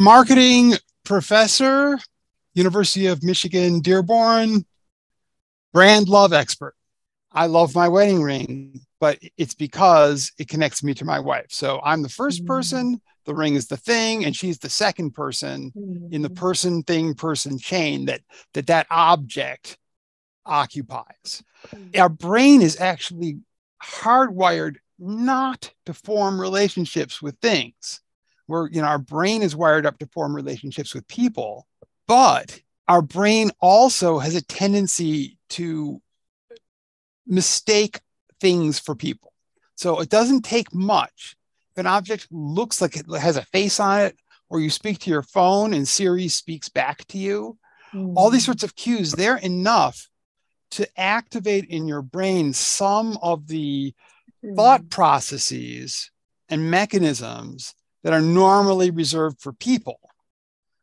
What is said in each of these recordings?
marketing professor, University of Michigan, Dearborn, brand love expert. I love my wedding ring, but it's because it connects me to my wife. So I'm the 1st mm person, the ring is the thing, and she's the second person mm in the person thing person chain that that that object occupies. mm Our brain is actually hardwired not to form relationships with things. Where you know our brain is wired up to form relationships with people, but our brain also has a tendency to mistake things for people. So it doesn't take much. If an object looks like it has a face on it, or you speak to your phone and Siri speaks back to you, mm. all these sorts of cues, they're enough to activate in your brain some of the mm. thought processes and mechanisms that are normally reserved for people.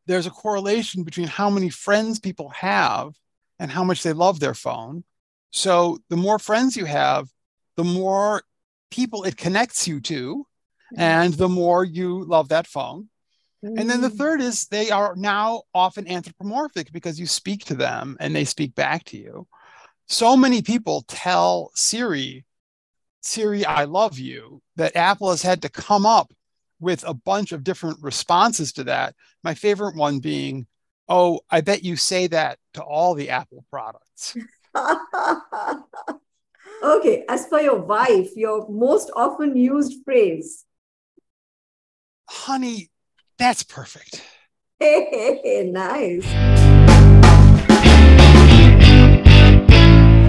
There's a correlation between how many friends people have and how much they love their phone. So the more friends you have, the more people it connects you to, mm-hmm. and the more you love that phone. Mm-hmm. And then the mm. third is they are now often anthropomorphic because you speak to them and they speak back to you. So many people tell Siri, Siri, I love you, that Apple has had to come up with a bunch of different responses to that. My favorite one being, Oh, I bet you say that to all the Apple products. Okay, as for your wife, your most often used phrase. Honey, that's perfect. Hey, hey, hey, nice.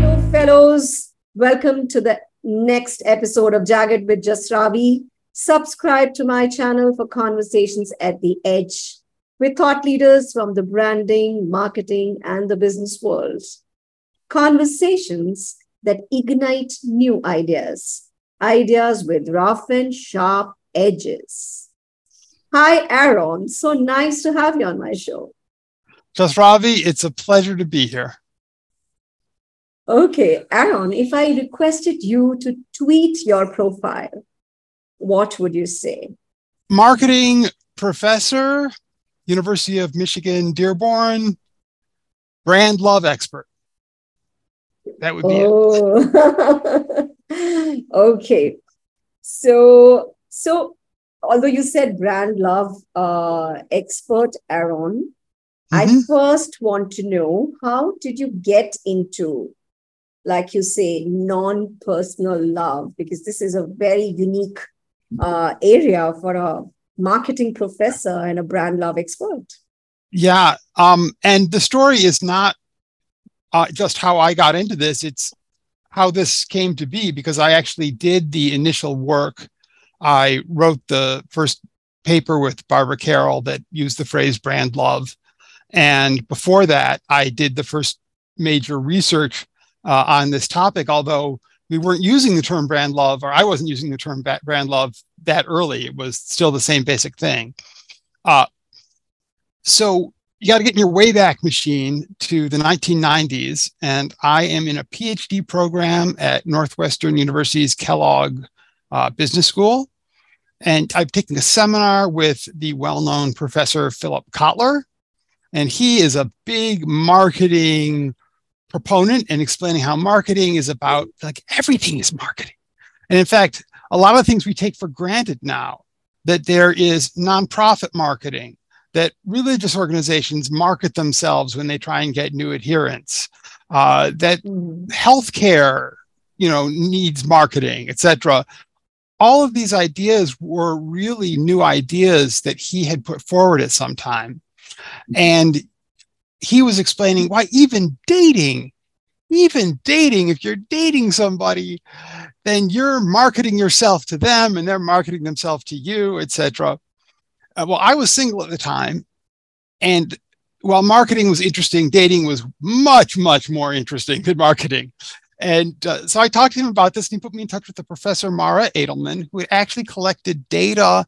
Hello, fellows. Welcome to the next episode of Jagged with Just Ravi. Subscribe to my channel for conversations at the edge with thought leaders from the branding, marketing, and the business worlds. Conversations that ignite new ideas, ideas with rough and sharp edges. Hi, Aaron. So nice to have you on my show. Just Ravi, it's a pleasure to be here. Okay, Aaron, if I requested you to tweet your profile, what would you say? Marketing professor, University of Michigan, Dearborn, brand love expert. That would be oh. it. okay. So, so although you said brand love uh, expert, Aaron, mm-hmm. I first want to know how did you get into, like you say, non-personal love? Because this is a very unique uh, area for a marketing professor and a brand love expert. Yeah, um, and the story is not uh, just how I got into this. It's how this came to be because I actually did the initial work. I wrote the first paper with Barbara Carroll that used the phrase brand love. And before that, I did the first major research uh, on this topic, although we weren't using the term brand love, or I wasn't using the term brand love that early. It was still the same basic thing. Uh, so you got to get in your Wayback Machine to the 1990s. And I am in a PhD program at Northwestern University's Kellogg uh, Business School. And I've taken a seminar with the well known professor Philip Kotler. And he is a big marketing proponent and explaining how marketing is about like everything is marketing. And in fact, a lot of things we take for granted now that there is nonprofit marketing that religious organizations market themselves when they try and get new adherents, uh, that mm-hmm. healthcare, you know, needs marketing, etc. All of these ideas were really new ideas that he had put forward at some time. And he was explaining why even dating, even dating, if you're dating somebody, then you're marketing yourself to them and they're marketing themselves to you, etc. Uh, well, I was single at the time. And while marketing was interesting, dating was much, much more interesting than marketing. And uh, so I talked to him about this, and he put me in touch with the professor Mara Adelman, who had actually collected data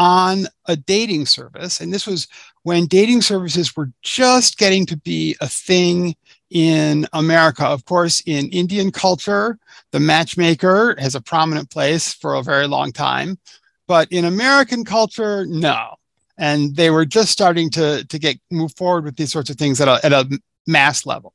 on a dating service. And this was when dating services were just getting to be a thing in America. Of course, in Indian culture, the matchmaker has a prominent place for a very long time. But in American culture, no. and they were just starting to to get move forward with these sorts of things at a, at a mass level.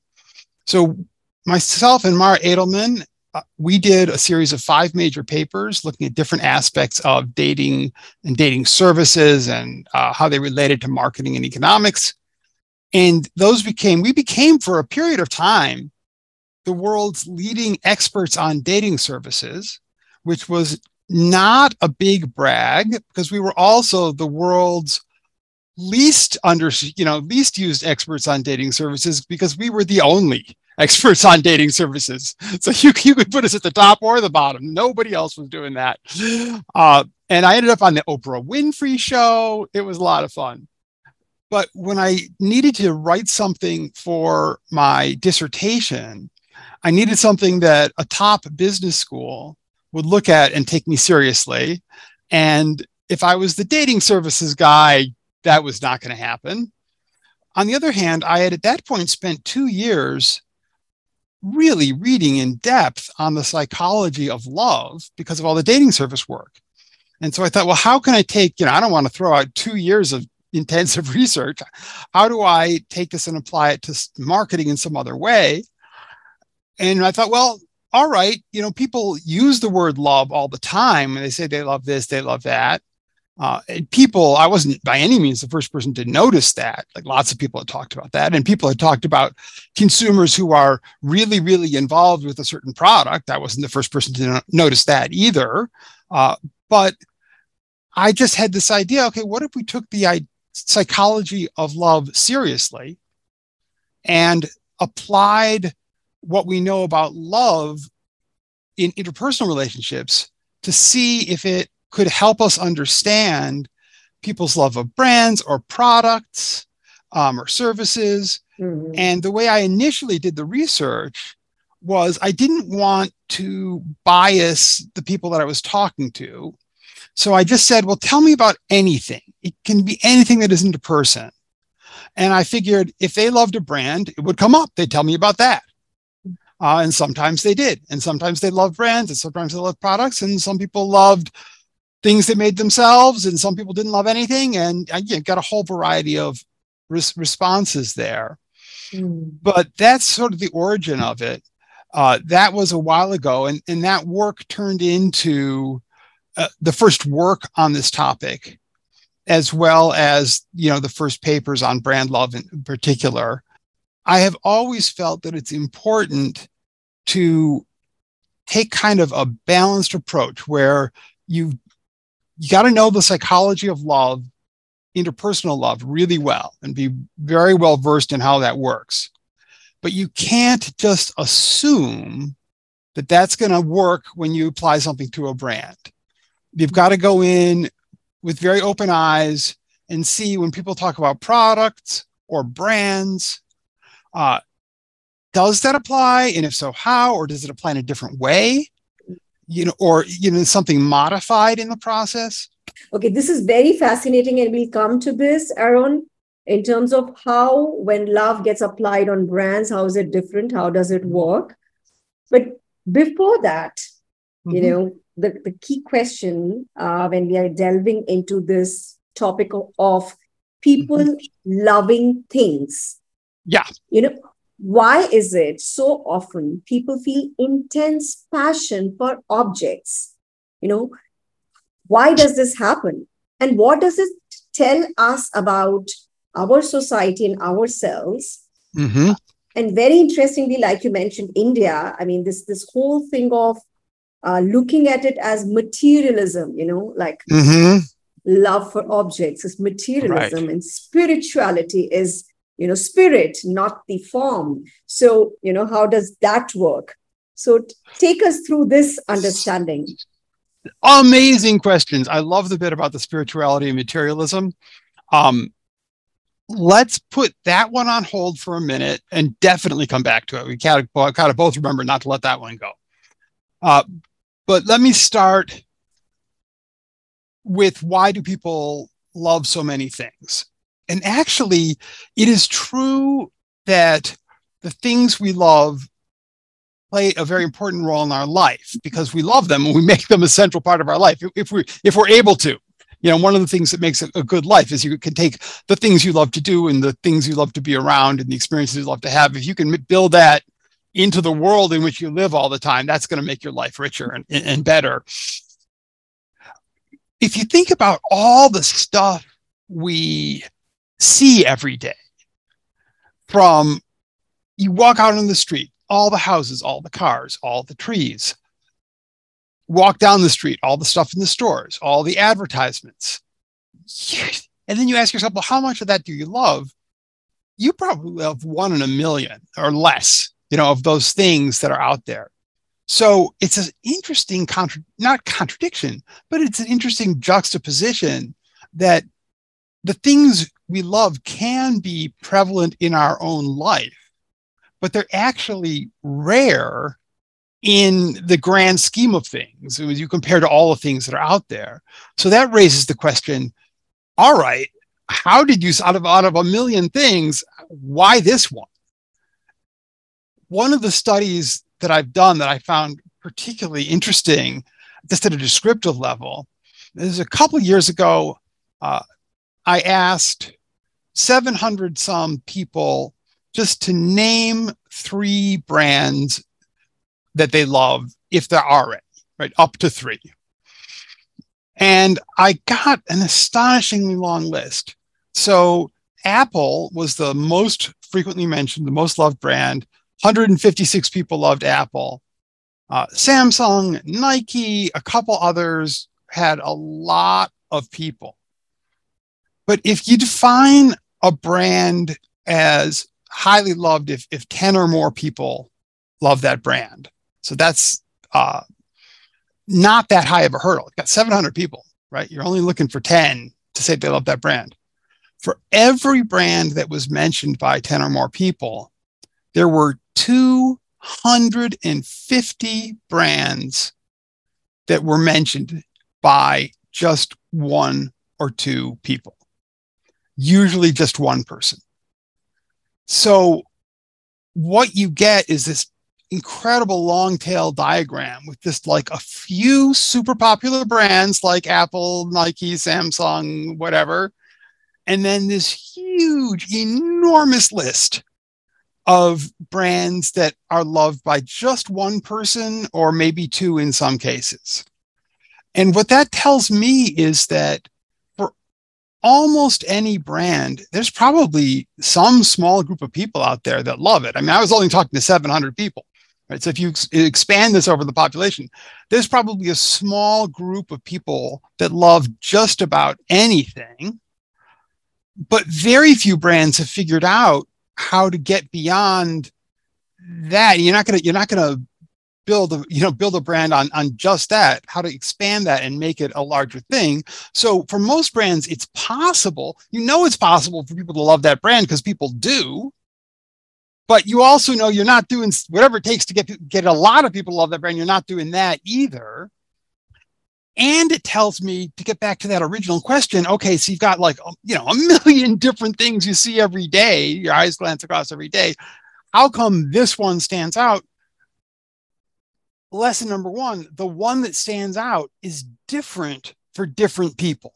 So myself and Mara Adelman, uh, we did a series of five major papers looking at different aspects of dating and dating services and uh, how they related to marketing and economics. And those became, we became for a period of time the world's leading experts on dating services, which was not a big brag because we were also the world's least under you know least used experts on dating services because we were the only experts on dating services. So you, you could put us at the top or the bottom. Nobody else was doing that. Uh, and I ended up on the Oprah Winfrey show. It was a lot of fun. But when I needed to write something for my dissertation, I needed something that a top business school would look at and take me seriously. And if I was the dating services guy, that was not going to happen. On the other hand, I had at that point spent two years really reading in depth on the psychology of love because of all the dating service work. And so I thought, well, how can I take, you know, I don't want to throw out two years of intensive research. How do I take this and apply it to marketing in some other way? And I thought, well, all right, you know, people use the word love all the time and they say they love this, they love that. Uh, and people, I wasn't by any means the first person to notice that. Like lots of people had talked about that, and people had talked about consumers who are really, really involved with a certain product. I wasn't the first person to no- notice that either. Uh, but I just had this idea okay, what if we took the I- psychology of love seriously and applied what we know about love in interpersonal relationships to see if it could help us understand people's love of brands or products um, or services. Mm-hmm. And the way I initially did the research was I didn't want to bias the people that I was talking to. So I just said, well, tell me about anything. It can be anything that isn't a person. And I figured if they loved a brand, it would come up. They'd tell me about that. Uh, and sometimes they did. And sometimes they loved brands and sometimes they loved products. And some people loved things they made themselves, and some people didn't love anything. And uh, you got a whole variety of res- responses there. Mm. But that's sort of the origin of it. Uh, that was a while ago, and, and that work turned into uh, the first work on this topic, as well as you know the first papers on brand love in particular. I have always felt that it's important to take kind of a balanced approach where you you got to know the psychology of love, interpersonal love, really well and be very well versed in how that works. But you can't just assume that that's going to work when you apply something to a brand. You've got to go in with very open eyes and see when people talk about products or brands, uh, does that apply? And if so, how? Or does it apply in a different way? You know, or you know, something modified in the process? Okay, this is very fascinating, and we'll come to this, Aaron, in terms of how when love gets applied on brands, how is it different? How does it work? But before that, mm-hmm. you know, the, the key question uh, when we are delving into this topic of, of people mm-hmm. loving things. Yeah. You know, why is it so often people feel intense passion for objects? You know, why does this happen? And what does it tell us about our society and ourselves? Mm-hmm. And very interestingly, like you mentioned, India, I mean, this this whole thing of uh, looking at it as materialism, you know, like mm-hmm. love for objects is materialism, right. and spirituality is you know spirit not the form. So you know how does that work? So t- take us through this understanding. Amazing questions. I love the bit about the spirituality and materialism. Um, let's put that one on hold for a minute and definitely come back to it. We kind of, kind of both remember not to let that one go. Uh, but let me start with why do people love so many things and actually, it is true that the things we love play a very important role in our life because we love them and we make them a central part of our life if we if we're able to You know, one of the things that makes a, good life is you can take the things you love to do and the things you love to be around and the experiences you love to have. If you can build that into the world in which you live all the time, that's going to make your life richer and, and better. If you think about all the stuff we see every day, from you walk out on the street, all the houses, all the cars, all the trees, walk down the street, all the stuff in the stores, all the advertisements. And then you ask yourself, well, how much of that do you love? You probably love one in a million or less, you know, of those things that are out there. So it's an interesting, contra- not contradiction, but it's an interesting juxtaposition that the things we love can be prevalent in our own life, but they're actually rare in the grand scheme of things as you compare to all the things that are out there. So that raises the question all right, how did you, out of, out of a million things, why this one? One of the studies that I've done that I found particularly interesting, just at a descriptive level, is a couple years ago, uh, I asked 700 some people just to name three brands that they love if there are any, right? Up to three. And I got an astonishingly long list. So Apple was the most frequently mentioned, the most loved brand. 156 people loved Apple. Uh, Samsung, Nike, a couple others had a lot of people. But if you define a brand as highly loved, if, if 10 or more people love that brand, so that's uh, not that high of a hurdle. You've got 700 people, right? You're only looking for 10 to say they love that brand. For every brand that was mentioned by 10 or more people, there were 250 brands that were mentioned by just one or two people, usually just one person. So, what you get is this incredible long tail diagram with just like a few super popular brands like Apple, Nike, Samsung, whatever. And then this huge, enormous list of brands that are loved by just one person or maybe two in some cases. And what that tells me is that almost any brand, there's probably some small group of people out there that love it. I mean, I was only talking to 700 people. Right? So if you ex- expand this over the population, there's probably a small group of people that love just about anything, but very few brands have figured out how to get beyond that. You're not gonna you're not gonna build a you know build a brand on on just that how to expand that and make it a larger thing so for most brands it's possible you know it's possible for people to love that brand because people do but you also know you're not doing whatever it takes to get get a lot of people to love that brand. You're not doing that either. And it tells me to get back to that original question. Okay, so you've got like you know a million different things you see every day. Your eyes glance across every day. How come this one stands out? Lesson number one: the one that stands out is different for different people.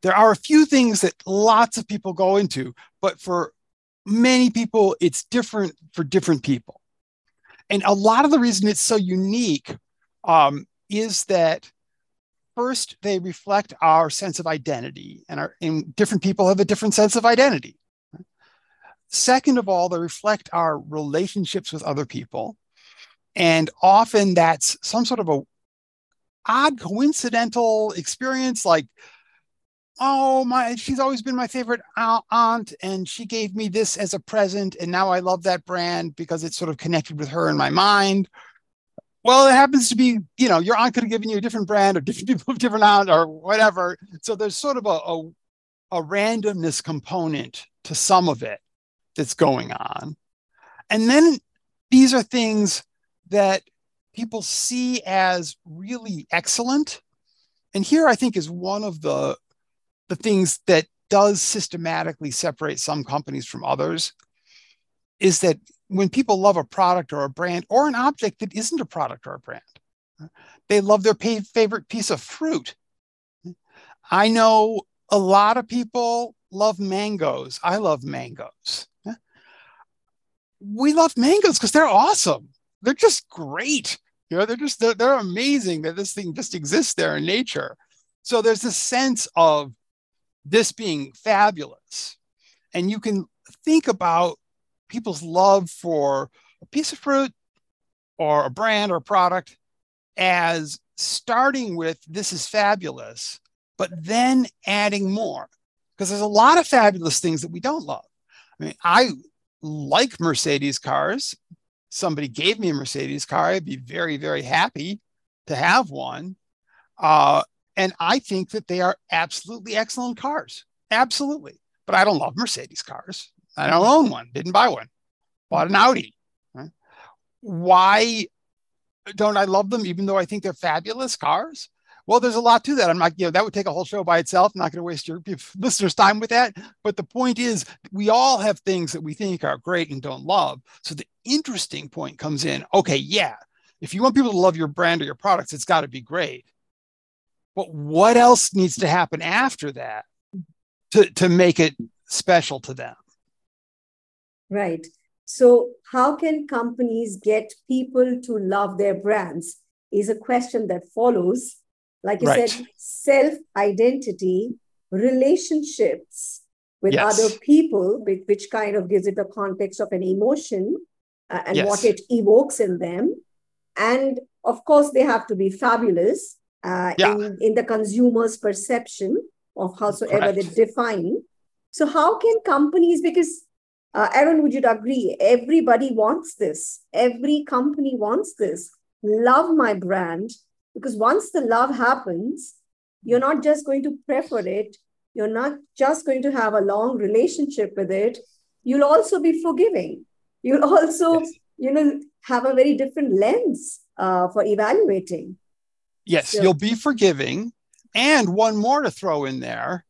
There are a few things that lots of people go into, but for many people, it's different for different people. And a lot of the reason it's so unique um, is that first they reflect our sense of identity, and, our, and different people have a different sense of identity. Second of all, they reflect our relationships with other people. And often that's some sort of a odd coincidental experience like oh my she's always been my favorite aunt and she gave me this as a present and now i love that brand because it's sort of connected with her in my mind. Well it happens to be you know your aunt could have given you a different brand or different people different aunt or whatever. So there's sort of a, a, a randomness component to some of it that's going on. And then these are things that people see as really excellent and here i think is one of the the things that does systematically separate some companies from others is that when people love a product or a brand or an object that isn't a product or a brand, they love their favorite piece of fruit. I know a lot of people love mangoes. I love mangoes. We love mangoes because they're awesome. They're just great. You know, they're just they're, they're amazing that this thing just exists there in nature. So there's this sense of this being fabulous. And you can think about people's love for a piece of fruit or a brand or a product as starting with this is fabulous, but then adding more. Because there's a lot of fabulous things that we don't love. I mean, I like Mercedes cars. Somebody gave me a Mercedes car. I'd be very, very happy to have one. Uh, and I think that they are absolutely excellent cars. Absolutely. But I don't love Mercedes cars. I don't own one, didn't buy one, bought an Audi. Why don't I love them, even though I think they're fabulous cars? Well, there's a lot to that. I'm not, you know, that would take a whole show by itself. I'm not going to waste your listeners' time with that. But the point is, we all have things that we think are great and don't love. So the interesting point comes in okay, yeah, if you want people to love your brand or your products, it's got to be great. But what else needs to happen after that to, to make it special to them? Right. So, how can companies get people to love their brands? Is a question that follows. Like you right. said, self identity, relationships with yes. other people, which kind of gives it the context of an emotion uh, and yes. what it evokes in them. And of course, they have to be fabulous uh, yeah. in, in the consumer's perception of howsoever Correct. they define. So, how can companies, because uh, Aaron, would you agree? Everybody wants this. Every company wants this. Love my brand because once the love happens, you're not just going to prefer it. You're not just going to have a long relationship with it. You'll also be forgiving. You'll also, yes. you know, have a very different lens uh, for evaluating. Yes, so, you'll be forgiving. And one more to throw in there.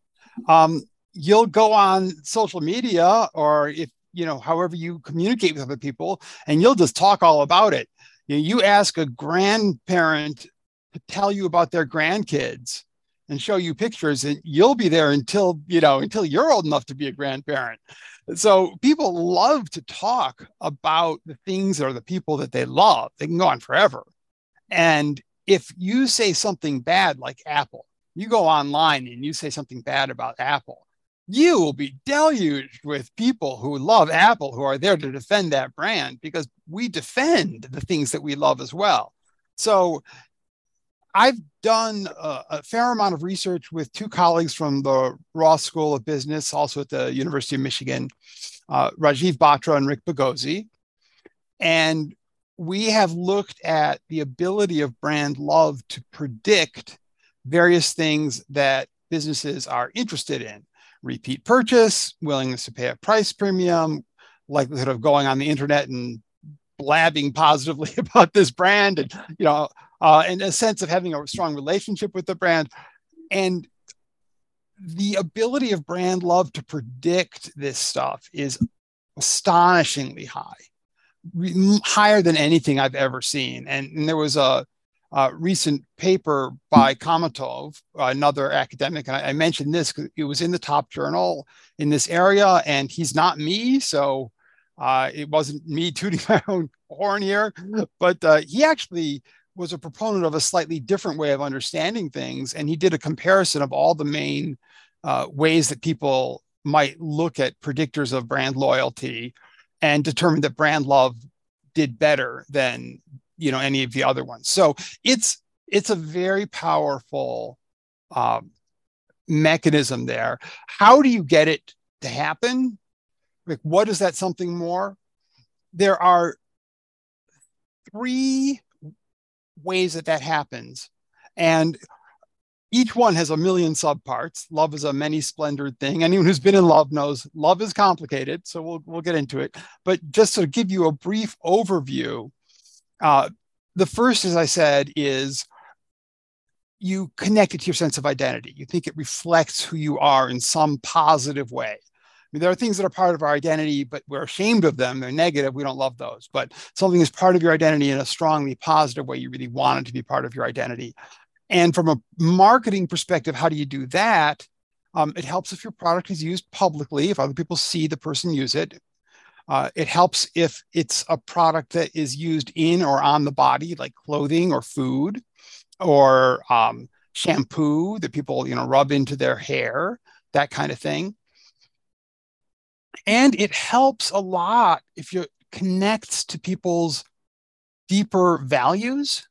Um, you'll go on social media or if you know however you communicate with other people and you'll just talk all about it you, know, you ask a grandparent to tell you about their grandkids and show you pictures and you'll be there until you know until you're old enough to be a grandparent so people love to talk about the things or the people that they love they can go on forever and if you say something bad like apple you go online and you say something bad about apple you will be deluged with people who love Apple who are there to defend that brand because we defend the things that we love as well. So I've done a, a, fair amount of research with two colleagues from the Ross School of Business, also at the University of Michigan, uh, Rajeev Batra and Rick Bagozzi. And we have looked at the ability of brand love to predict various things that businesses are interested in repeat purchase, willingness to pay a price premium, likelihood of going on the internet and blabbing positively about this brand, and you know, uh, and a sense of having a strong relationship with the brand, and the ability of brand love to predict this stuff is astonishingly high, higher than anything I've ever seen. And, and there was a uh, recent paper by Khamitov, another academic, and I, I mentioned this because it was in the top journal in this area, and he's not me, so uh, it wasn't me tooting my own horn here, but uh, he actually was a proponent of a slightly different way of understanding things, and he did a comparison of all the main uh, ways that people might look at predictors of brand loyalty, and determined that brand love did better than you know any of the other ones. So it's it's a very powerful um, mechanism there. How do you get it to happen? Like what is that something more? There are three ways that that happens and each one has a million subparts love is a many splendored thing anyone who's been in love knows love is complicated so we'll, we'll get into it but just to give you a brief overview uh, the first, as I said, is you connect it to your sense of identity. You think it reflects who you are in some positive way. Mean, there are things that are part of our identity, but we're ashamed of them. They're negative. We don't love those. But something is part of your identity in a strongly positive way. You really want it to be part of your identity. And from a marketing perspective, how do you do that? Um, it helps if your product is used publicly, if other people see the person use it. Uh, it helps if it's a product that is used in or on the body, like clothing or food, or um, shampoo that people you know rub into their hair, that kind of thing. And it helps a lot if you connects to people's deeper values.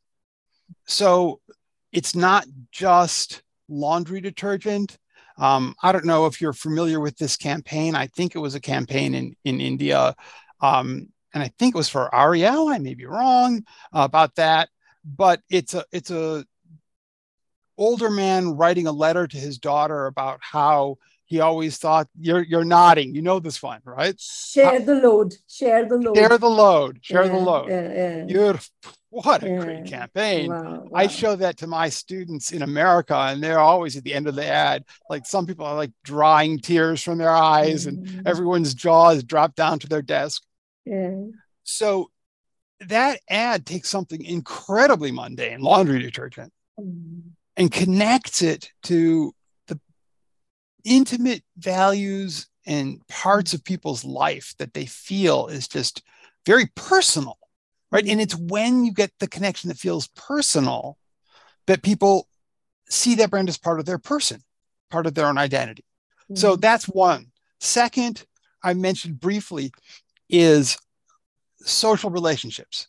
So it's not just laundry detergent. Um, I don't know if you're familiar with this campaign. I think it was a campaign in, in India. Um, and I think it was for Ariel. I may be wrong uh, about that, but it's a it's a older man writing a letter to his daughter about how he always thought you're you're nodding. You know this one, right? Share the load. Share the load. Share the load. Share yeah, the load. Yeah, yeah. Beautiful. What a great campaign. Wow, wow. I show that to my students in America, and they're always at the end of the ad. Like some people are like drying tears from their eyes, and Mhm. everyone's jaws drop down to their desk. Yeah. So that ad takes something incredibly mundane, laundry detergent, Mm. and connects it to intimate values and parts of people's life that they feel is just very personal right? And it's when you get the connection that feels personal that people see that brand as part of their person part of their own identity. So Mhm. that's one. Second i mentioned briefly is social relationships.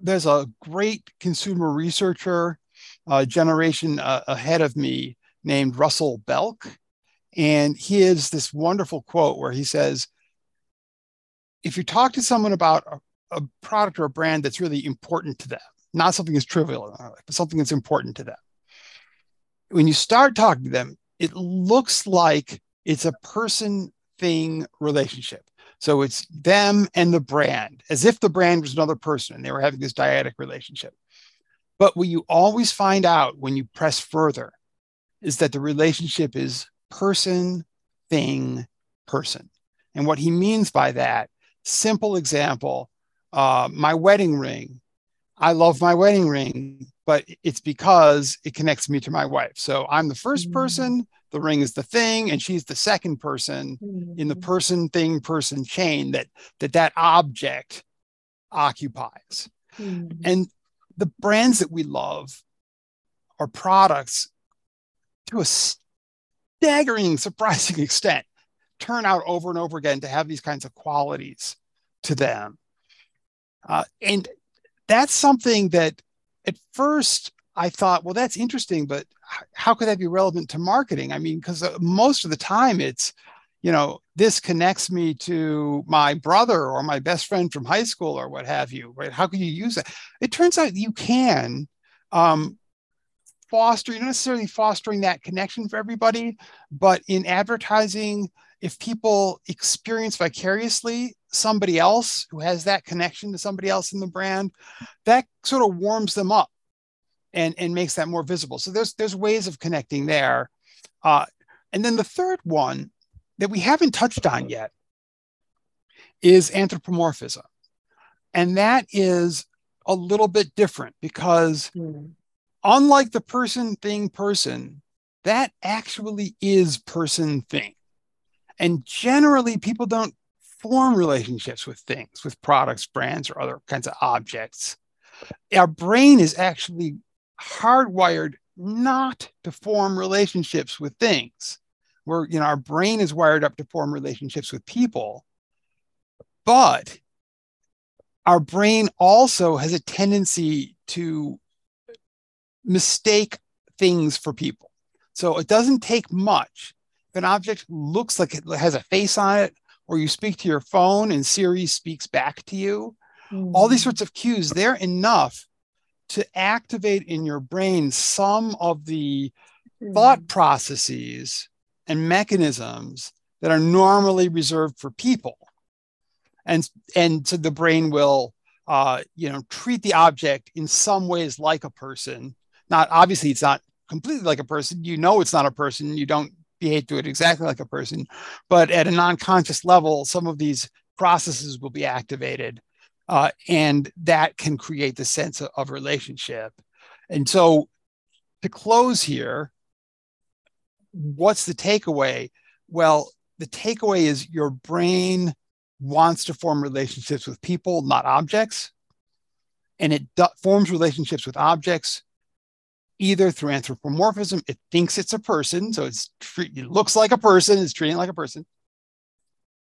There's a great consumer researcher a generation uh, ahead of me named Russell Belk. And he has this wonderful quote where he says, if you talk to someone about a, a product or a brand that's really important to them, not something that's trivial in their life, but something that's important to them, when you start talking to them, it looks like it's a person thing relationship. So it's them and the brand, as if the brand was another person and they were having this dyadic relationship. But what you always find out when you press further is that the relationship is person, thing, person. And what he means by that, simple example, uh, my wedding ring. I love my wedding ring, but it's because it connects me to my wife. So I'm the first Mm. person, the ring is the thing, and she's the second person in the Mhm. person, thing, person chain that that, that object occupies. Mhm. And the brands that we love are products to a staggering, surprising extent turn out over and over again to have these kinds of qualities to them. Uh, and that's something that at first I thought, well, that's interesting, but how could that be relevant to marketing? I mean, because uh, most of the time it's, you know, this connects me to my brother or my best friend from high school or what have you, right? How can you use that? It turns out you can um, foster, you're not necessarily fostering that connection for everybody, but in advertising, if people experience vicariously somebody else who has that connection to somebody else in the brand, that sort of warms them up and, and makes that more visible. So there's there's ways of connecting there. Uh, and then the third one that we haven't touched on yet is anthropomorphism. And that is a little bit different because Mhm. Unlike the person thing person, that actually is person thing. And generally, people don't form relationships with things, with products, brands, or other kinds of objects. Our brain is actually hardwired not to form relationships with things. Where you know our brain is wired up to form relationships with people, but our brain also has a tendency to mistake things for people. So it doesn't take much. If an object looks like it has a face on it, or you speak to your phone and Siri speaks back to you, all these Mhm. sorts of cues, they're enough to activate in your brain some of the thought processes and mechanisms that are normally reserved for people. And, and so the brain will, uh, you know, treat the object in some ways like a person. Not obviously, it's not completely like a person. You know, it's not a person. You don't behave to it exactly like a person, but at a non-conscious level, some of these processes will be activated, uh, and that can create the sense of, of relationship. And so to close here, what's the takeaway? Well, the takeaway is your brain wants to form relationships with people, not objects. And it do- forms relationships with objects either through anthropomorphism, it thinks it's a person, so it's it looks like a person, it's treating it like a person.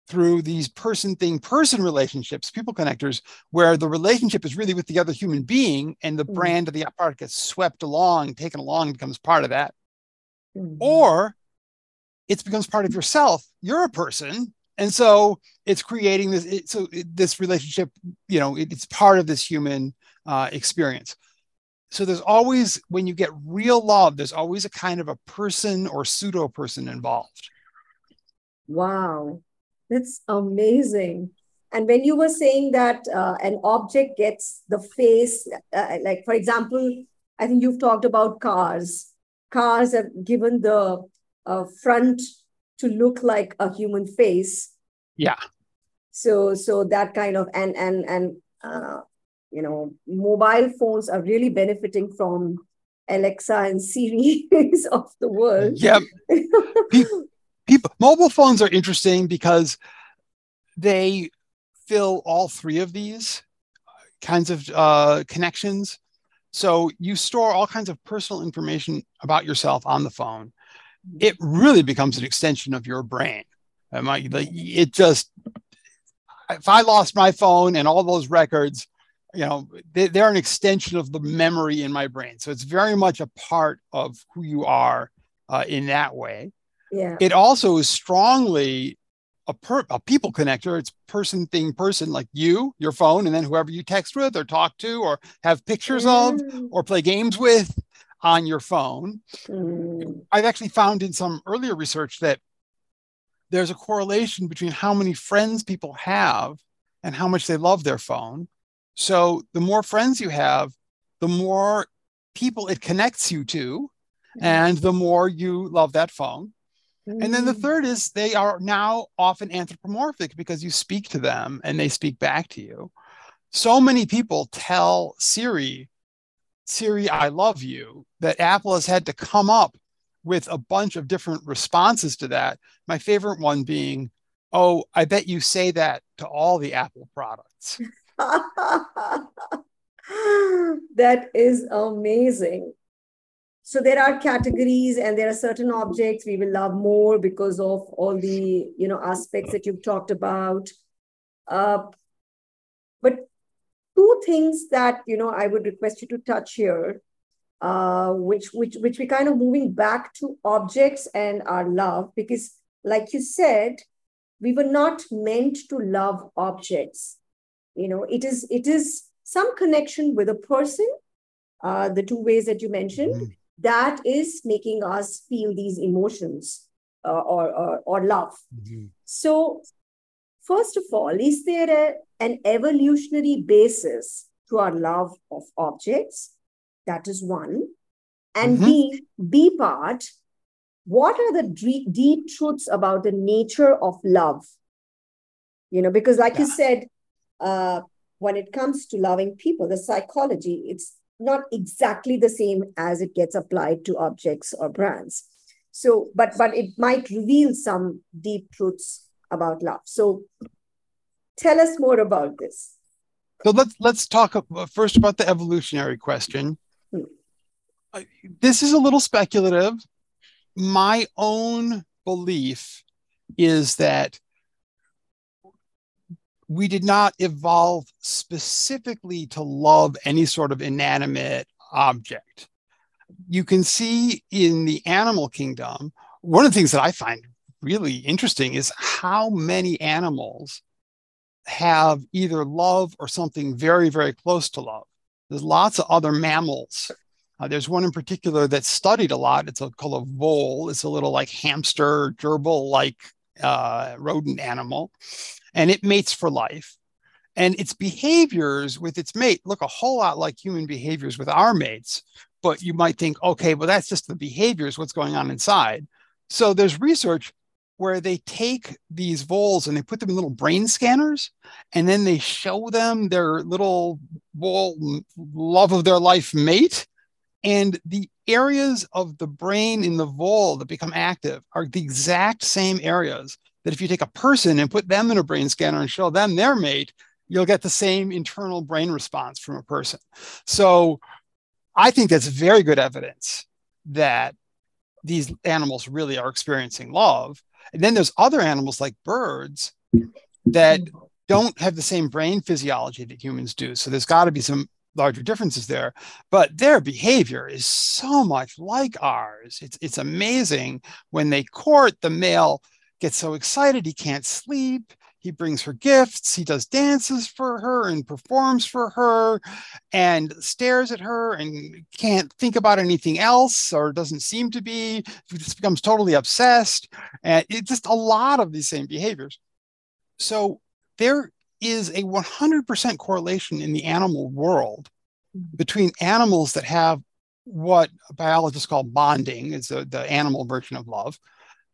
Through these person thing person relationships, people connectors, where the relationship is really with the other human being and the mm. brand of the product gets swept along, taken along, becomes part of that. Mm. Or it becomes part of yourself. You're a person. And so it's creating this. It, so it, this relationship, you know, it, it's part of this human uh, experience so there's always when you get real love there's always a kind of a person or pseudo person involved. Wow. That's amazing. And when you were saying that uh, an object gets the face uh, like for example i think you've talked about cars. Cars are given the uh, front to look like a human face. Yeah. So so that kind of and and and uh, you know, mobile phones are really benefiting from Alexa and Siri of the world. Yep. people, mobile phones are interesting because they fill all three of these kinds of uh, connections. So you store all kinds of personal information about yourself on the phone. It really becomes an extension of your brain. It just, if I lost my phone and all those records, you know they, they're an extension of the memory in my brain. So it's very much a part of who you are uh, in that way. Yeah. It also is strongly a, per, a people connector. It's person thing person like you your phone and then whoever you text with or talk to or have pictures mm. of or play games with on your phone. Mm. i've actually found in some earlier research that there's a correlation between how many friends people have and how much they love their phone so the more friends you have, the more people it connects you to, and the more you love that phone. And then the mm. third is they are now often anthropomorphic because you speak to them and they speak back to you. So many people tell Siri, Siri, I love you, that Apple has had to come up with a bunch of different responses to that. My favorite one being, Oh, I bet you say that to all the Apple products. that is amazing. So there are categories and there are certain objects we will love more because of all the you know aspects that you've talked about. Uh, but two things that you know I would request you to touch here, uh, which which which we kind of moving back to objects and our love because, like you said, we were not meant to love objects you know it is it is some connection with a person uh, the two ways that you mentioned mm-hmm. that is making us feel these emotions uh, or, or, or love mm-hmm. so first of all is there a, an evolutionary basis to our love of objects that is one and mm-hmm. b b part what are the deep, deep truths about the nature of love you know because like yeah. you said uh, when it comes to loving people, the psychology, it's not exactly the same as it gets applied to objects or brands. So, but but it might reveal some deep truths about love. So, tell us more about this. So let's let's talk first about the evolutionary question. Hmm. This is a little speculative. My own belief is that we did not evolve specifically to love any sort of inanimate object. You can see in the animal kingdom, one of the things that I find really interesting is how many animals have either love or something very, very close to love. There's lots of other mammals. Uh, there's one in particular that's studied a lot. It's a, called a vole. It's a little like hamster, gerbil like uh, rodent animal and it mates for life. And its behaviors with its mate look a whole lot like human behaviors with our mates. But you might think, okay, well, that's just the behaviors, what's going on inside. So there's research where they take these voles and they put them in little brain scanners and then they show them their little vole love of their life mate And the areas of the brain in the vole that become active are the exact same areas that if you take a person and put them in a brain scanner and show them their mate, you'll get the same internal brain response from a person. So I think that's very good evidence that these animals really are experiencing love. And then there's other animals like birds that don't have the same brain physiology that humans do. So there's got to be some larger differences there, but their behavior is so much like ours. It's it's amazing when they court the male gets so excited he can't sleep. He brings her gifts, he does dances for her and performs for her and stares at her and can't think about anything else or doesn't seem to be. He just becomes totally obsessed. And it's just a lot of these same behaviors. So there is a 100% correlation in the animal world mm-hmm. between animals that have what biologists call bonding, is the, the animal version of love,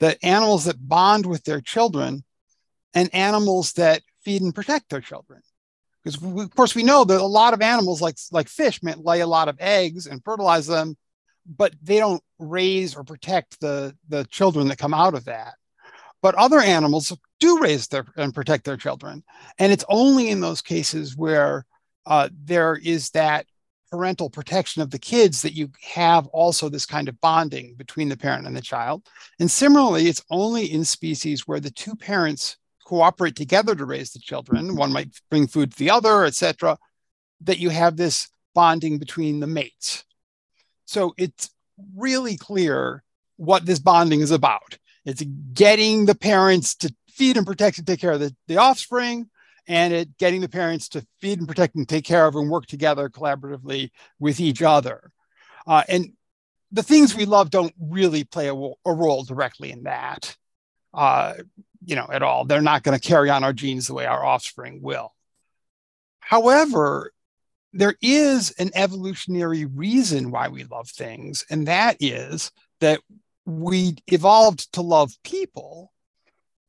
that animals that bond with their children and animals that feed and protect their children. Because of course we know that a lot of animals like like fish lay a lot of eggs and fertilize them, but they don't raise or protect the the children that come out of that. But other animals do raise their and protect their children, and it's only in those cases where uh, there is that parental protection of the kids that you have also this kind of bonding between the parent and the child. And similarly, it's only in species where the two parents cooperate together to raise the children, one might bring food to the other, etc., that you have this bonding between the mates. So it's really clear what this bonding is about. It's getting the parents to feed and protect and take care of the, the offspring, and it getting the parents to feed and protect and take care of and work together collaboratively with each other. Uh, and the things we love don't really play a, a role directly in that, uh, you know, at all. They're not going to carry on our genes the way our offspring will. However, there is an evolutionary reason why we love things, and that is that we evolved to love people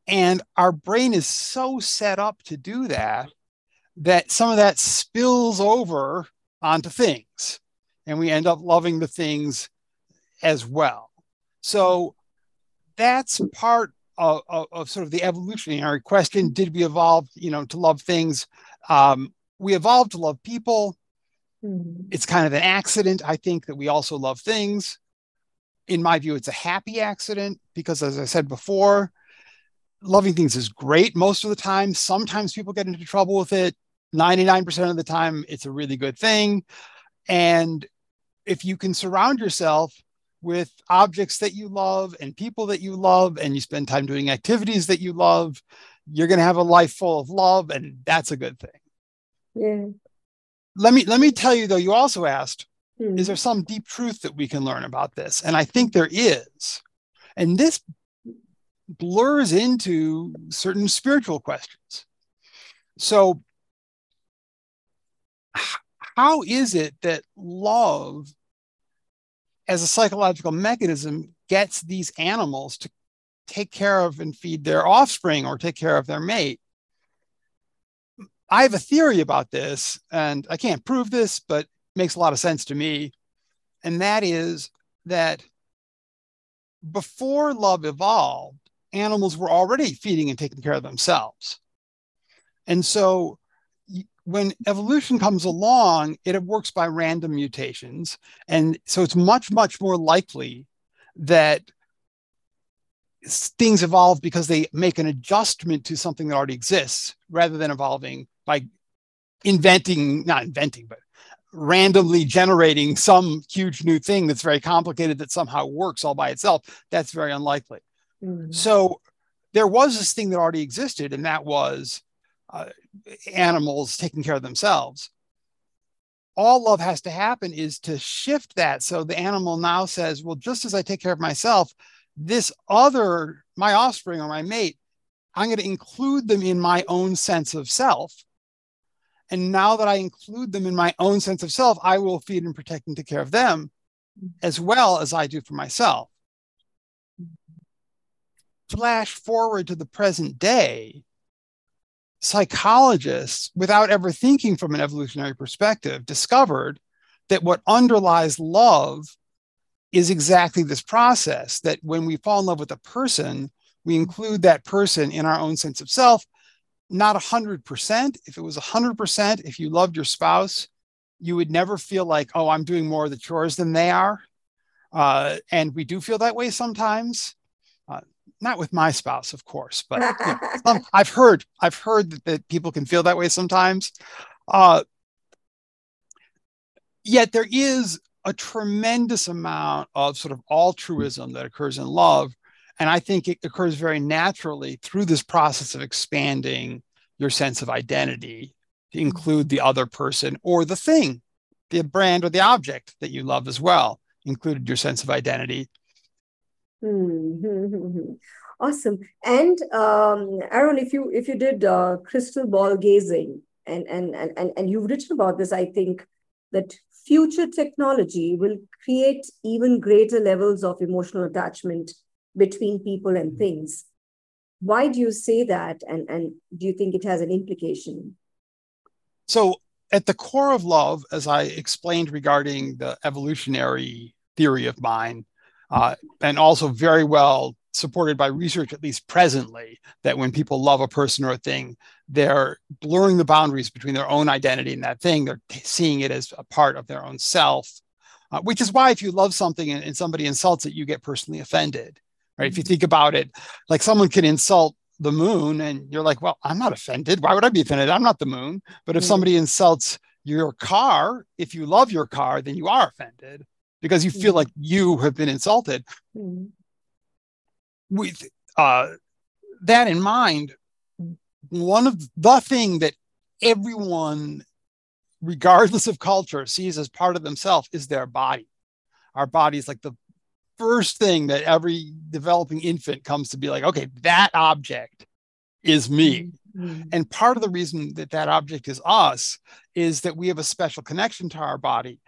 and our brain is so set up to do that that some of that spills over onto things and we end up loving the things as well. So that's part of, of, of, sort of the evolutionary question. Did we evolve, you know, to love things? Um, we evolved to love people. Mm-hmm. It's kind of an accident, I think, that we also love things. In my view, it's a happy accident because, as I said before, loving things is great most of the time. Sometimes people get into trouble with it. 99% of the time, it's a really good thing. And if you can surround yourself with objects that you love and people that you love, and you spend time doing activities that you love, you're going to have a life full of love, and that's a good thing. Yeah. Let me let me tell you though. You also asked, hmm. is there some deep truth that we can learn about this? And I think there is. And this blurs into certain spiritual questions. So, how is it that love, as a psychological mechanism, gets these animals to take care of and feed their offspring or take care of their mate? I have a theory about this, and I can't prove this, but makes a lot of sense to me. And that is that before love evolved, animals were already feeding and taking care of themselves. And so when evolution comes along, it works by random mutations. And so it's much, much more likely that things evolve because they make an adjustment to something that already exists rather than evolving by inventing, not inventing, but randomly generating some huge new thing that's very complicated that somehow works all by itself. That's very unlikely. Mm-hmm. So there was this thing that already existed, and that was uh, animals taking care of themselves. All love has to happen is to shift that. So the animal now says, well, just as I take care of myself, this other, my offspring or my mate, I'm going to include them in my own sense of self. And now that I include them in my own sense of self, I will feed and protect and take care of them as well as I do for myself flash forward to the present day, psychologists, without ever thinking from an evolutionary perspective, discovered that what underlies love is exactly this process that when we fall in love with a person, we include that person in our own sense of self. Not 100%. If it was 100%, if you loved your spouse, you would never feel like, oh, I'm doing more of the chores than they are. Uh, and we do feel that way sometimes. Not with my spouse, of course, but you know, some, I've heard I've heard that, that, people can feel that way sometimes. Uh, yet there is a tremendous amount of sort of altruism that occurs in love. And I think it occurs very naturally through this process of expanding your sense of identity to include the other person or the thing, the brand or the object that you love as well, included your sense of identity. Mm-hmm. Awesome. And um, Aaron, if you if you did uh, crystal ball gazing, and, and and and you've written about this, I think that future technology will create even greater levels of emotional attachment between people and things. Why do you say that? And, and do you think it has an implication? So, at the core of love, as I explained regarding the evolutionary theory of mind, uh, and also very well supported by research, at least presently, that when people love a person or a thing, they're blurring the boundaries between their own identity and that thing. They're seeing it as a part of their own self, uh, which is why if you love something and, and, somebody insults it, you get personally offended, right? If you mm-hmm. think about it, like someone can insult the moon and you're like, well, I'm not offended. Why would I be offended? I'm not the moon. But if mm-hmm. somebody insults your car, if you love your car, then you are offended because you feel mm-hmm. like you have been insulted. Mm-hmm with uh, that in mind, one of the thing that everyone, regardless of culture, sees as part of themselves is their body. Our body is like the first thing that every developing infant comes to be like, okay, that object is me. Mm-hmm. And part of the reason that that object is us is that we have a special connection to our body.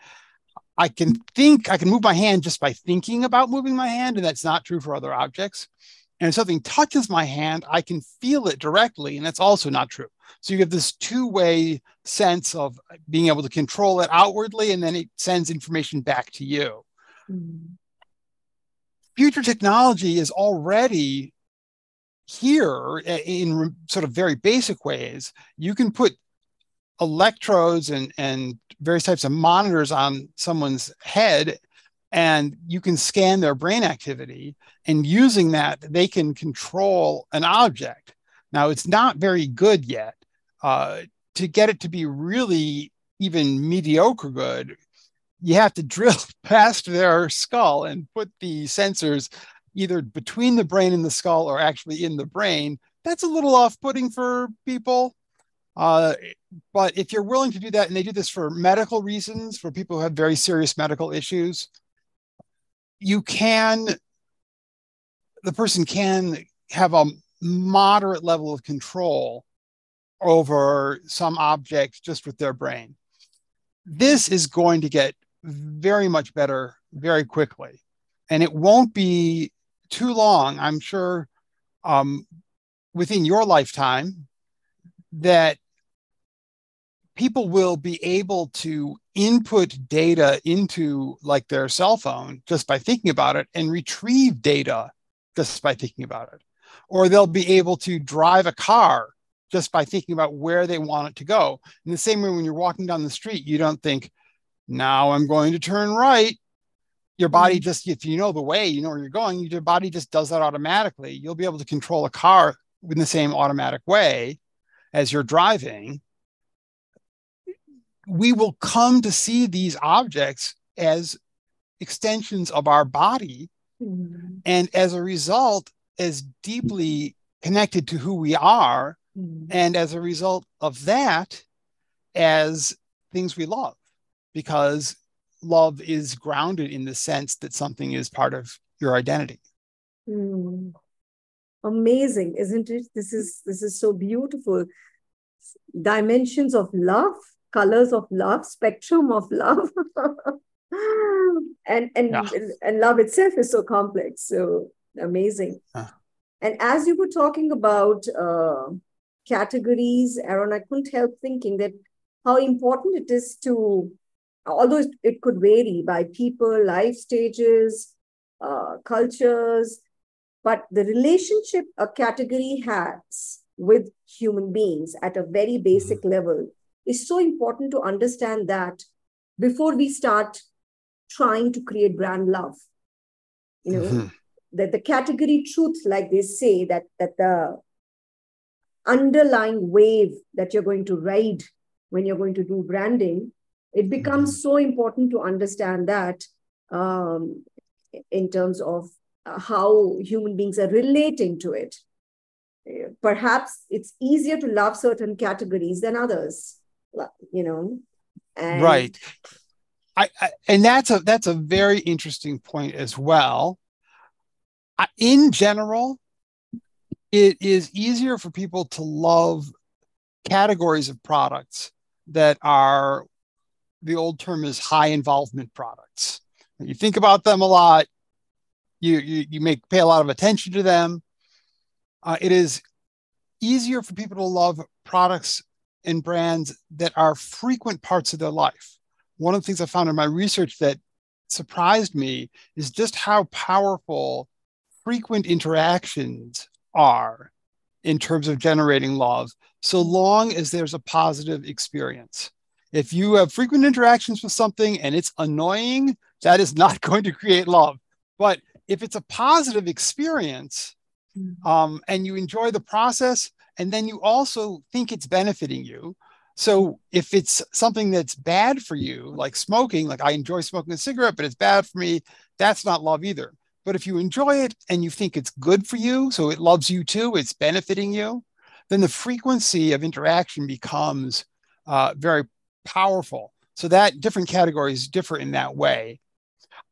I can think, I can move my hand just by thinking about moving my hand, and that's not true for other objects. And if something touches my hand, I can feel it directly, and that's also not true. So you have this two way sense of being able to control it outwardly, and then it sends information back to you. Mm-hmm. Future technology is already here in sort of very basic ways. You can put electrodes and, and various types of monitors on someone's head and you can scan their brain activity and using that they can control an object. Now it's not very good yet uh, to get it to be really even mediocre good you have to drill past their skull and put the sensors either between the brain and the skull or actually in the brain. That's a little off-putting for people uh, but if you're willing to do that, and they do this for medical reasons, for people who have very serious medical issues, you can, the person can have a moderate level of control over some object just with their brain. This is going to get very much better very quickly. And it won't be too long, I'm sure, um, within your lifetime, that people will be able to input data into like their cell phone just by thinking about it and retrieve data just by thinking about it. Or they'll be able to drive a car just by thinking about where they want it to go. In the same way when you're walking down the street you don't think now i'm going to turn right. Your body mm-hmm. just if you know the way you know where you're going your body just does that automatically. You'll be able to control a car in the same automatic way as you're driving we will come to see these objects as extensions of our body. Mm-hmm. And as a result, as deeply connected to who we are. Mm-hmm. And as a result of that, as things we love, because love is grounded in the sense that something is part of your identity. Mm. Amazing, isn't it? This is this is so beautiful. Dimensions of love colors of love, spectrum of love. and and, yeah. and love itself is so complex, so amazing. And as you were talking about uh, categories, Aaron, I couldn't help thinking that how important it is to although it could vary by people, life stages, uh, cultures, but the relationship a category has with human beings at a very basic mm-hmm. level is so important to understand that before we start trying to create brand love. You know, mm-hmm. that the category truth, like they say, that that the underlying wave that you're going to ride when you're going to do branding, it becomes mm-hmm. so important to understand that um, in terms of uh, how human beings are relating to it. Perhaps it's easier to love certain categories than others, you know. And right. I, I, and that's a that's a very interesting point as well. I, in general, it is easier for people to love categories of products that are the old term is high involvement products. You think about them a lot. You you, you make pay a lot of attention to them. Uh, it is easier for people to love products and brands that are frequent parts of their life. One of the things I found in my research that surprised me is just how powerful frequent interactions are in terms of generating love, so long as there's a positive experience. If you have frequent interactions with something and it's annoying, that is not going to create love. But if it's a positive experience mm-hmm. um, and you enjoy the process, and then you also think it's benefiting you. So if it's something that's bad for you, like smoking, like I enjoy smoking a cigarette, but it's bad for me, that's not love either. But if you enjoy it and you think it's good for you, so it loves you too, it's benefiting you, then the frequency of interaction becomes uh, very powerful. So that different categories differ in that way.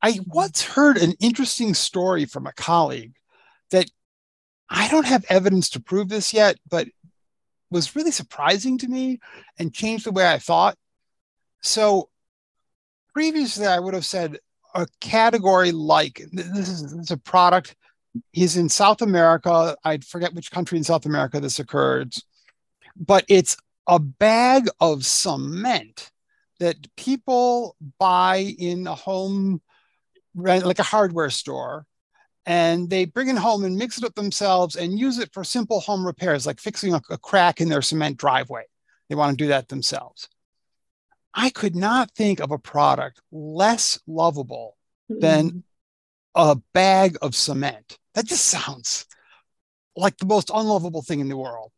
I once heard an interesting story from a colleague that I don't have evidence to prove this yet, but was really surprising to me and changed the way I thought. So previously, I would have said a category like this is, this is a product. He's in South America. I forget which country in South America this occurred, but it's a bag of cement that people buy in a home, like a hardware store, and they bring it home and mix it up themselves and use it for simple home repairs, like fixing a, a crack in their cement driveway. They want to do that themselves. I could not think of a product less lovable than a bag of cement. That just sounds like the most unlovable thing in the world.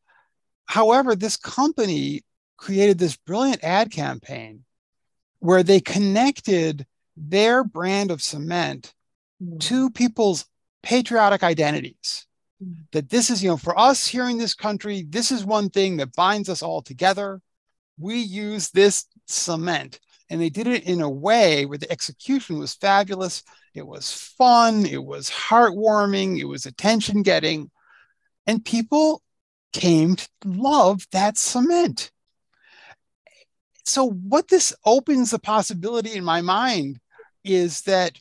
However, this company created this brilliant ad campaign where they connected their brand of cement mm-hmm. to people's patriotic identities. Mm-hmm. That this is, you know, for us here in this country, this is one thing that binds us all together. We use this cement. And they did it in a way where the execution was fabulous. It was fun. It was heartwarming. It was attention getting. And people came to love that cement. So, what this opens the possibility in my mind is that,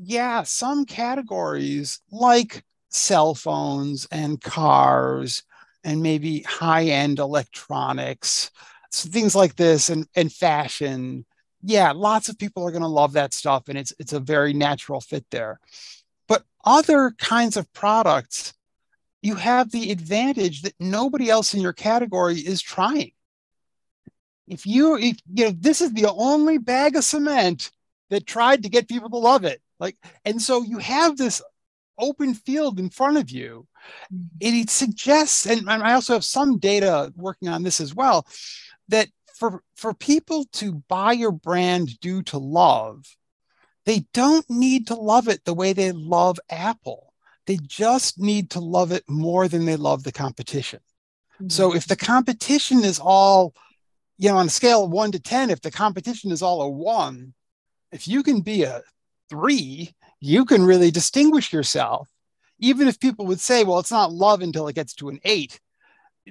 yeah, some categories like cell phones and cars and maybe high end electronics so things like this and, and fashion. Yeah lots of people are going to love that stuff and it's it's a very natural fit there. But other kinds of products you have the advantage that nobody else in your category is trying. If you if, you know this is the only bag of cement that tried to get people to love it like and so you have this open field in front of you mm-hmm. it suggests and i also have some data working on this as well that for for people to buy your brand due to love they don't need to love it the way they love apple they just need to love it more than they love the competition mm-hmm. so if the competition is all you know on a scale of 1 to 10 if the competition is all a 1 if you can be a 3 you can really distinguish yourself even if people would say well it's not love until it gets to an 8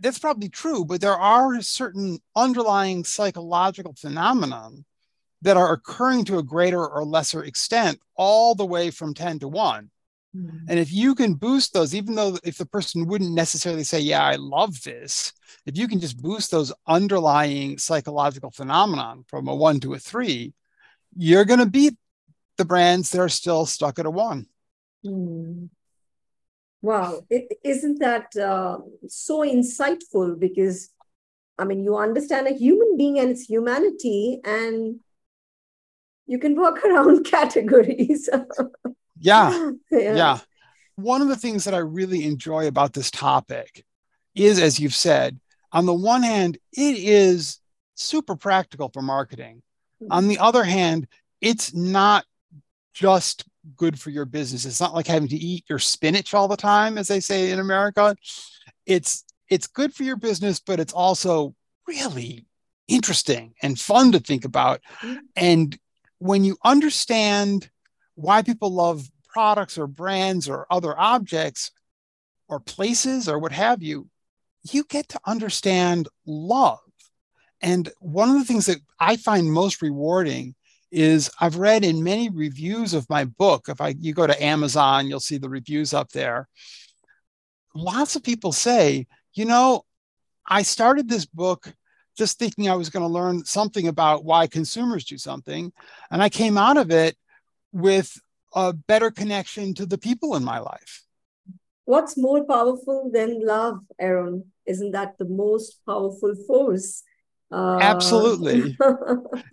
that's probably true, but there are certain underlying psychological phenomenon that are occurring to a greater or lesser extent all the way from 10 to 1. Mm-hmm. And if you can boost those, even though if the person wouldn't necessarily say, Yeah, I love this, if you can just boost those underlying psychological phenomenon from a one to a three, you're going to beat the brands that are still stuck at a one. Mm. Wow. is not that uh, so insightful? Because, I mean, you understand a human being and its humanity, and you can work around categories. yeah. yeah. Yeah. One of the things that I really enjoy about this topic is, as you've said, on the one hand, it is super practical for marketing. On the other hand, it's not just good for your business. It's not like having to eat your spinach all the time, as they say in America. It's it's good for your business, but it's also really interesting and fun to think about. Mm-hmm. And when you understand why people love products or brands or other objects or places or what have you, you get to understand love. And one of the things that I find most rewarding is I've read in many reviews of my book. If I you go to Amazon, you'll see the reviews up there. Lots of people say, you know, I started this book just thinking I was going to learn something about why consumers do something. And I came out of it with a better connection to the people in my life. What's more powerful than love, Aaron? Isn't that the most powerful force? Uh... Absolutely.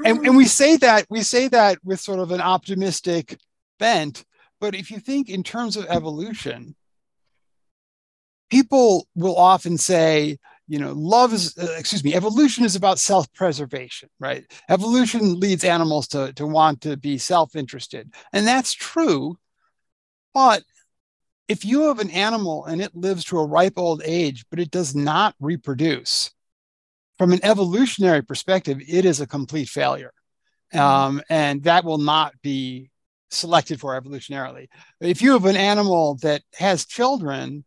and, and we say that we say that with sort of an optimistic bent. But if you think in terms of evolution, people will often say, you know love is uh, excuse me evolution is about self-preservation right evolution leads animals to, to want to be self-interested and that's true but if you have an animal and it lives to a ripe old age but it does not reproduce from an evolutionary perspective it is a complete failure mm-hmm. um, and that will not be selected for evolutionarily if you have an animal that has children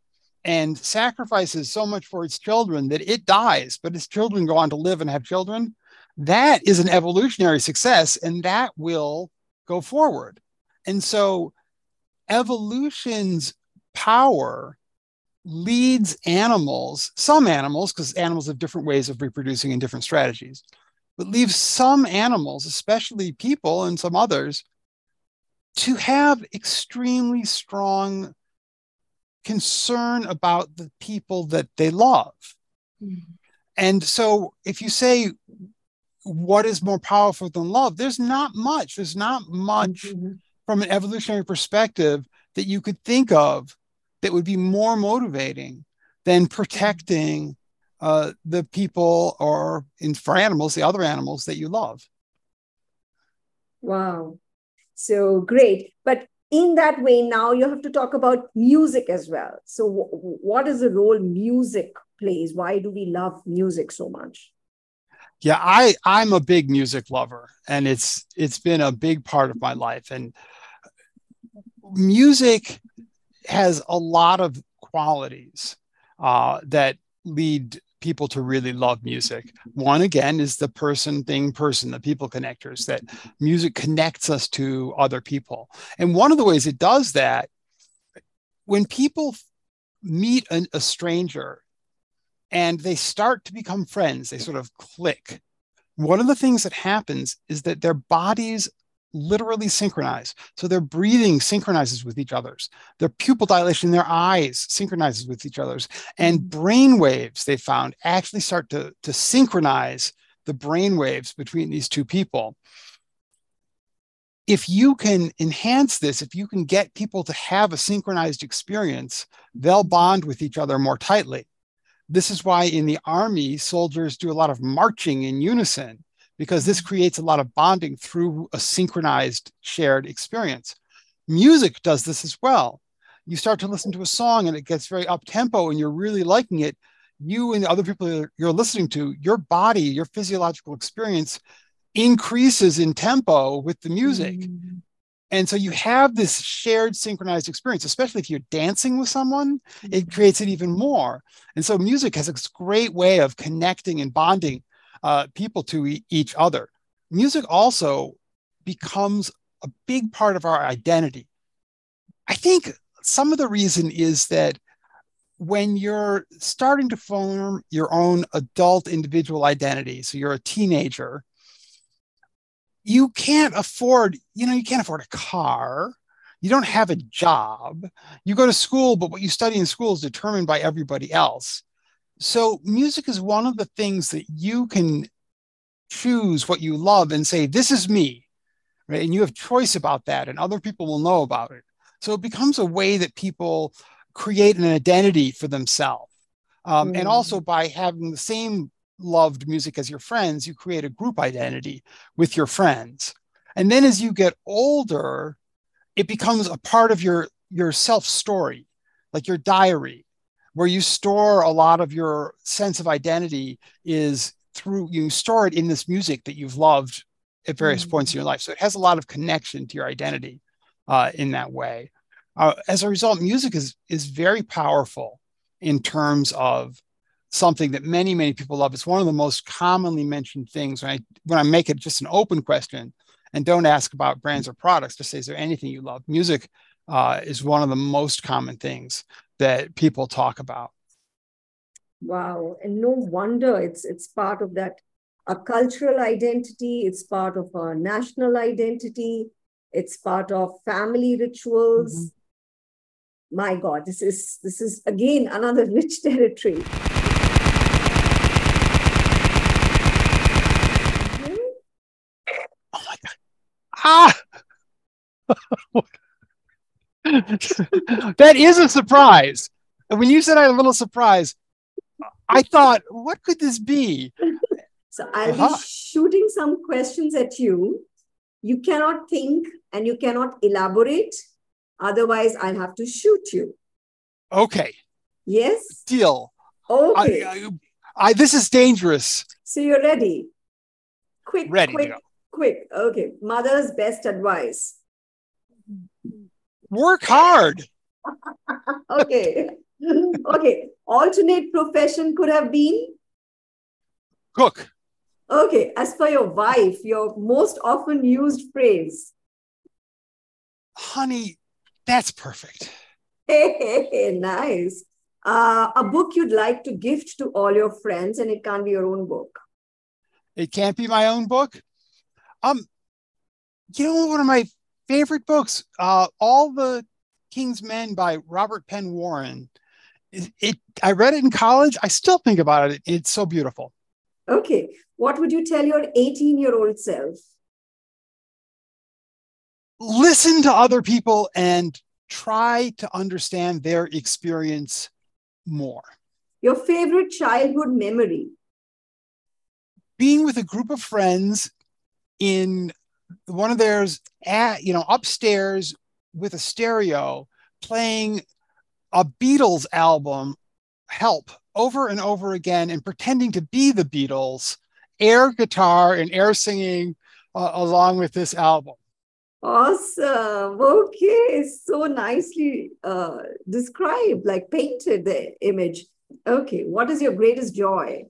and sacrifices so much for its children that it dies, but its children go on to live and have children, that is an evolutionary success and that will go forward. And so evolution's power leads animals, some animals, because animals have different ways of reproducing and different strategies, but leaves some animals, especially people and some others, to have extremely strong concern about the people that they love. Mm-hmm. And so if you say, what is more powerful than love? There's not much. There's not much mm-hmm. from an evolutionary perspective that you could think of that would be more motivating than protecting uh, the people or in, for animals, the other animals that you love. Wow. So great. But in that way now you have to talk about music as well so w- what is the role music plays why do we love music so much yeah i i'm a big music lover and it's it's been a big part of my life and music has a lot of qualities uh, that lead people to really love music. One, again, is the person, thing, person, the people connectors, that music connects us to other people. And one of the ways it does that, when people meet an, a stranger and they start to become friends, they sort of click. One of the things that happens is that their bodies literally synchronize. So their breathing synchronizes with each other's. Their pupil dilation, in their eyes synchronizes with each other's. And mm. brain waves, they found, actually start to, to synchronize the brain waves between these two people. If you can enhance this, if you can get people to have a synchronized experience, they'll bond with each other more tightly. This is why in the army, soldiers do a lot of marching in unison because this creates a lot of bonding through a synchronized shared experience. Music does this as well. You start to listen to a song and it gets very up tempo and you're really liking it. You and the other people you're listening to, your body, your physiological experience increases in tempo with the music. Mm. And so you have this shared synchronized experience, especially if you're dancing with someone, it mm-hmm. creates it even more. And so music has a great way of connecting and bonding uh, people to e- each other. Music also becomes a big part of our identity. I think some of the reason is that when you're starting to form your own adult individual identity, so you're a teenager, you can't afford, you know, you can't afford a car. You don't have a job. You go to school, but what you study in school is determined by everybody else. So, music is one of the things that you can choose what you love and say, This is me. Right. And you have choice about that, and other people will know about it. So, it becomes a way that people create an identity for themselves. Um, mm. And also by having the same loved music as your friends, you create a group identity with your friends. And then as you get older, it becomes a part of your your self story, like your diary, where you store a lot of your sense of identity is through you store it in this music that you've loved at various mm-hmm. points in your life. So it has a lot of connection to your identity uh, in that way. Uh, as a result, music is is very powerful in terms of something that many many people love. It's one of the most commonly mentioned things when I when I make it just an open question and don't ask about brands or products. Just say, is there anything you love? Music uh, is one of the most common things that people talk about. Wow, and no wonder it's it's part of that a cultural identity. It's part of a national identity. It's part of family rituals. Mm-hmm. My God, this is this is again another rich territory. ah that is a surprise. When you said i had a little surprise i thought what could this be? So i'll uh-huh. be shooting some questions at you. You cannot think and you cannot elaborate. Otherwise i'll have to shoot you. Okay. Yes? Deal. Okay. I, I, I this is dangerous. So you're ready. Quick ready quick quick. Okay. Mother's best advice. Work hard. okay. okay. Alternate profession could have been cook. Okay. As for your wife, your most often used phrase. Honey, that's perfect. Hey, hey, hey nice. Uh, a book you'd like to gift to all your friends, and it can't be your own book. It can't be my own book. Um, you know, one of my favorite books, uh, All the King's Men by Robert Penn Warren. It, it, I read it in college. I still think about it. It's so beautiful. Okay. What would you tell your 18 year old self? Listen to other people and try to understand their experience more. Your favorite childhood memory? Being with a group of friends in one of theirs at you know upstairs with a stereo playing a Beatles album help over and over again and pretending to be the Beatles air guitar and air singing uh, along with this album. Awesome. Okay. So nicely uh, described like painted the image. Okay. What is your greatest joy?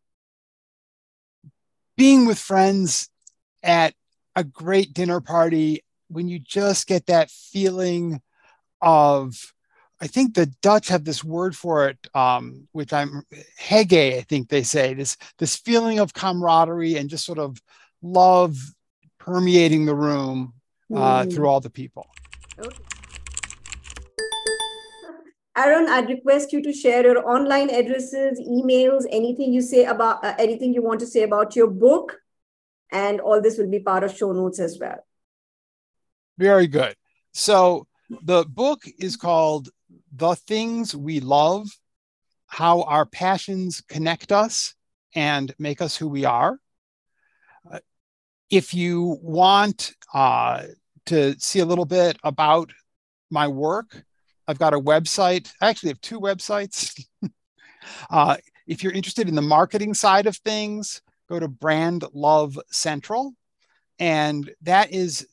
Being with friends at a great dinner party when you just get that feeling of I think the Dutch have this word for it, um, which I'm hygge, I think they say this this feeling of camaraderie and just sort of love permeating the room uh, mm. through all the people. Okay. Aaron, I'd request you to share your online addresses, emails, anything you say about uh, anything you want to say about your book and all this will be part of show notes as well. Very good. So the book is called The Things We Love How Our Passions Connect Us and Make Us Who We Are. If you want uh, to see a little bit about my work, I've got a website. I actually have two websites. uh, if you're interested in the marketing side of things, go to Brand Love Central. And that is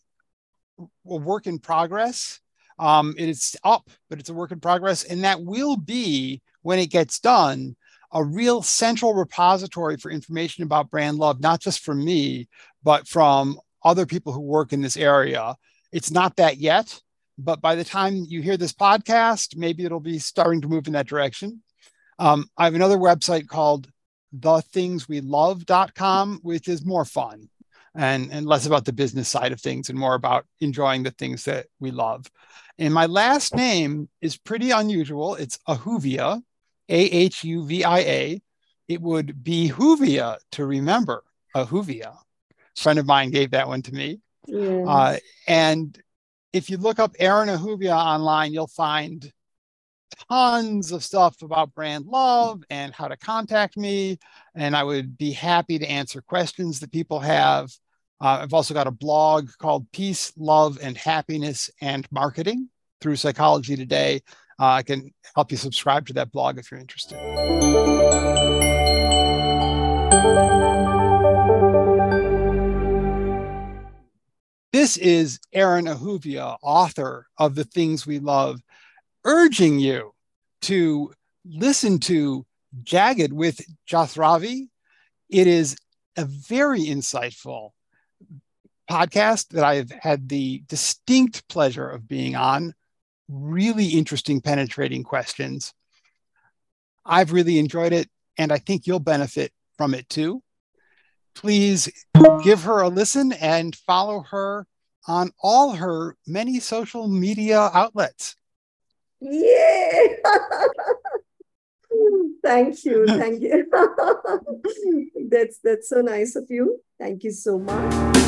a work in progress. Um, it's up, but it's a work in progress. And that will be, when it gets done, a real central repository for information about brand love, not just from me, but from other people who work in this area. It's not that yet, but by the time you hear this podcast, maybe it'll be starting to move in that direction. Um, I have another website called thethingswelove.com, which is more fun and, and less about the business side of things and more about enjoying the things that we love. And my last name is pretty unusual. It's Ahuvia, A H U V I A. It would be Huvia to remember Ahuvia. A friend of mine gave that one to me. Yeah. Uh, and if you look up Aaron Ahuvia online, you'll find tons of stuff about brand love and how to contact me. And I would be happy to answer questions that people have. Uh, I've also got a blog called Peace, Love, and Happiness and Marketing through Psychology Today. Uh, I can help you subscribe to that blog if you're interested. This is Aaron Ahuvia, author of The Things We Love, urging you to listen to Jagged with Jasravi. It is a very insightful podcast that I've had the distinct pleasure of being on. Really interesting, penetrating questions. I've really enjoyed it, and I think you'll benefit from it too. Please give her a listen and follow her on all her many social media outlets. Yeah. thank you. Thank you. that's that's so nice of you. Thank you so much.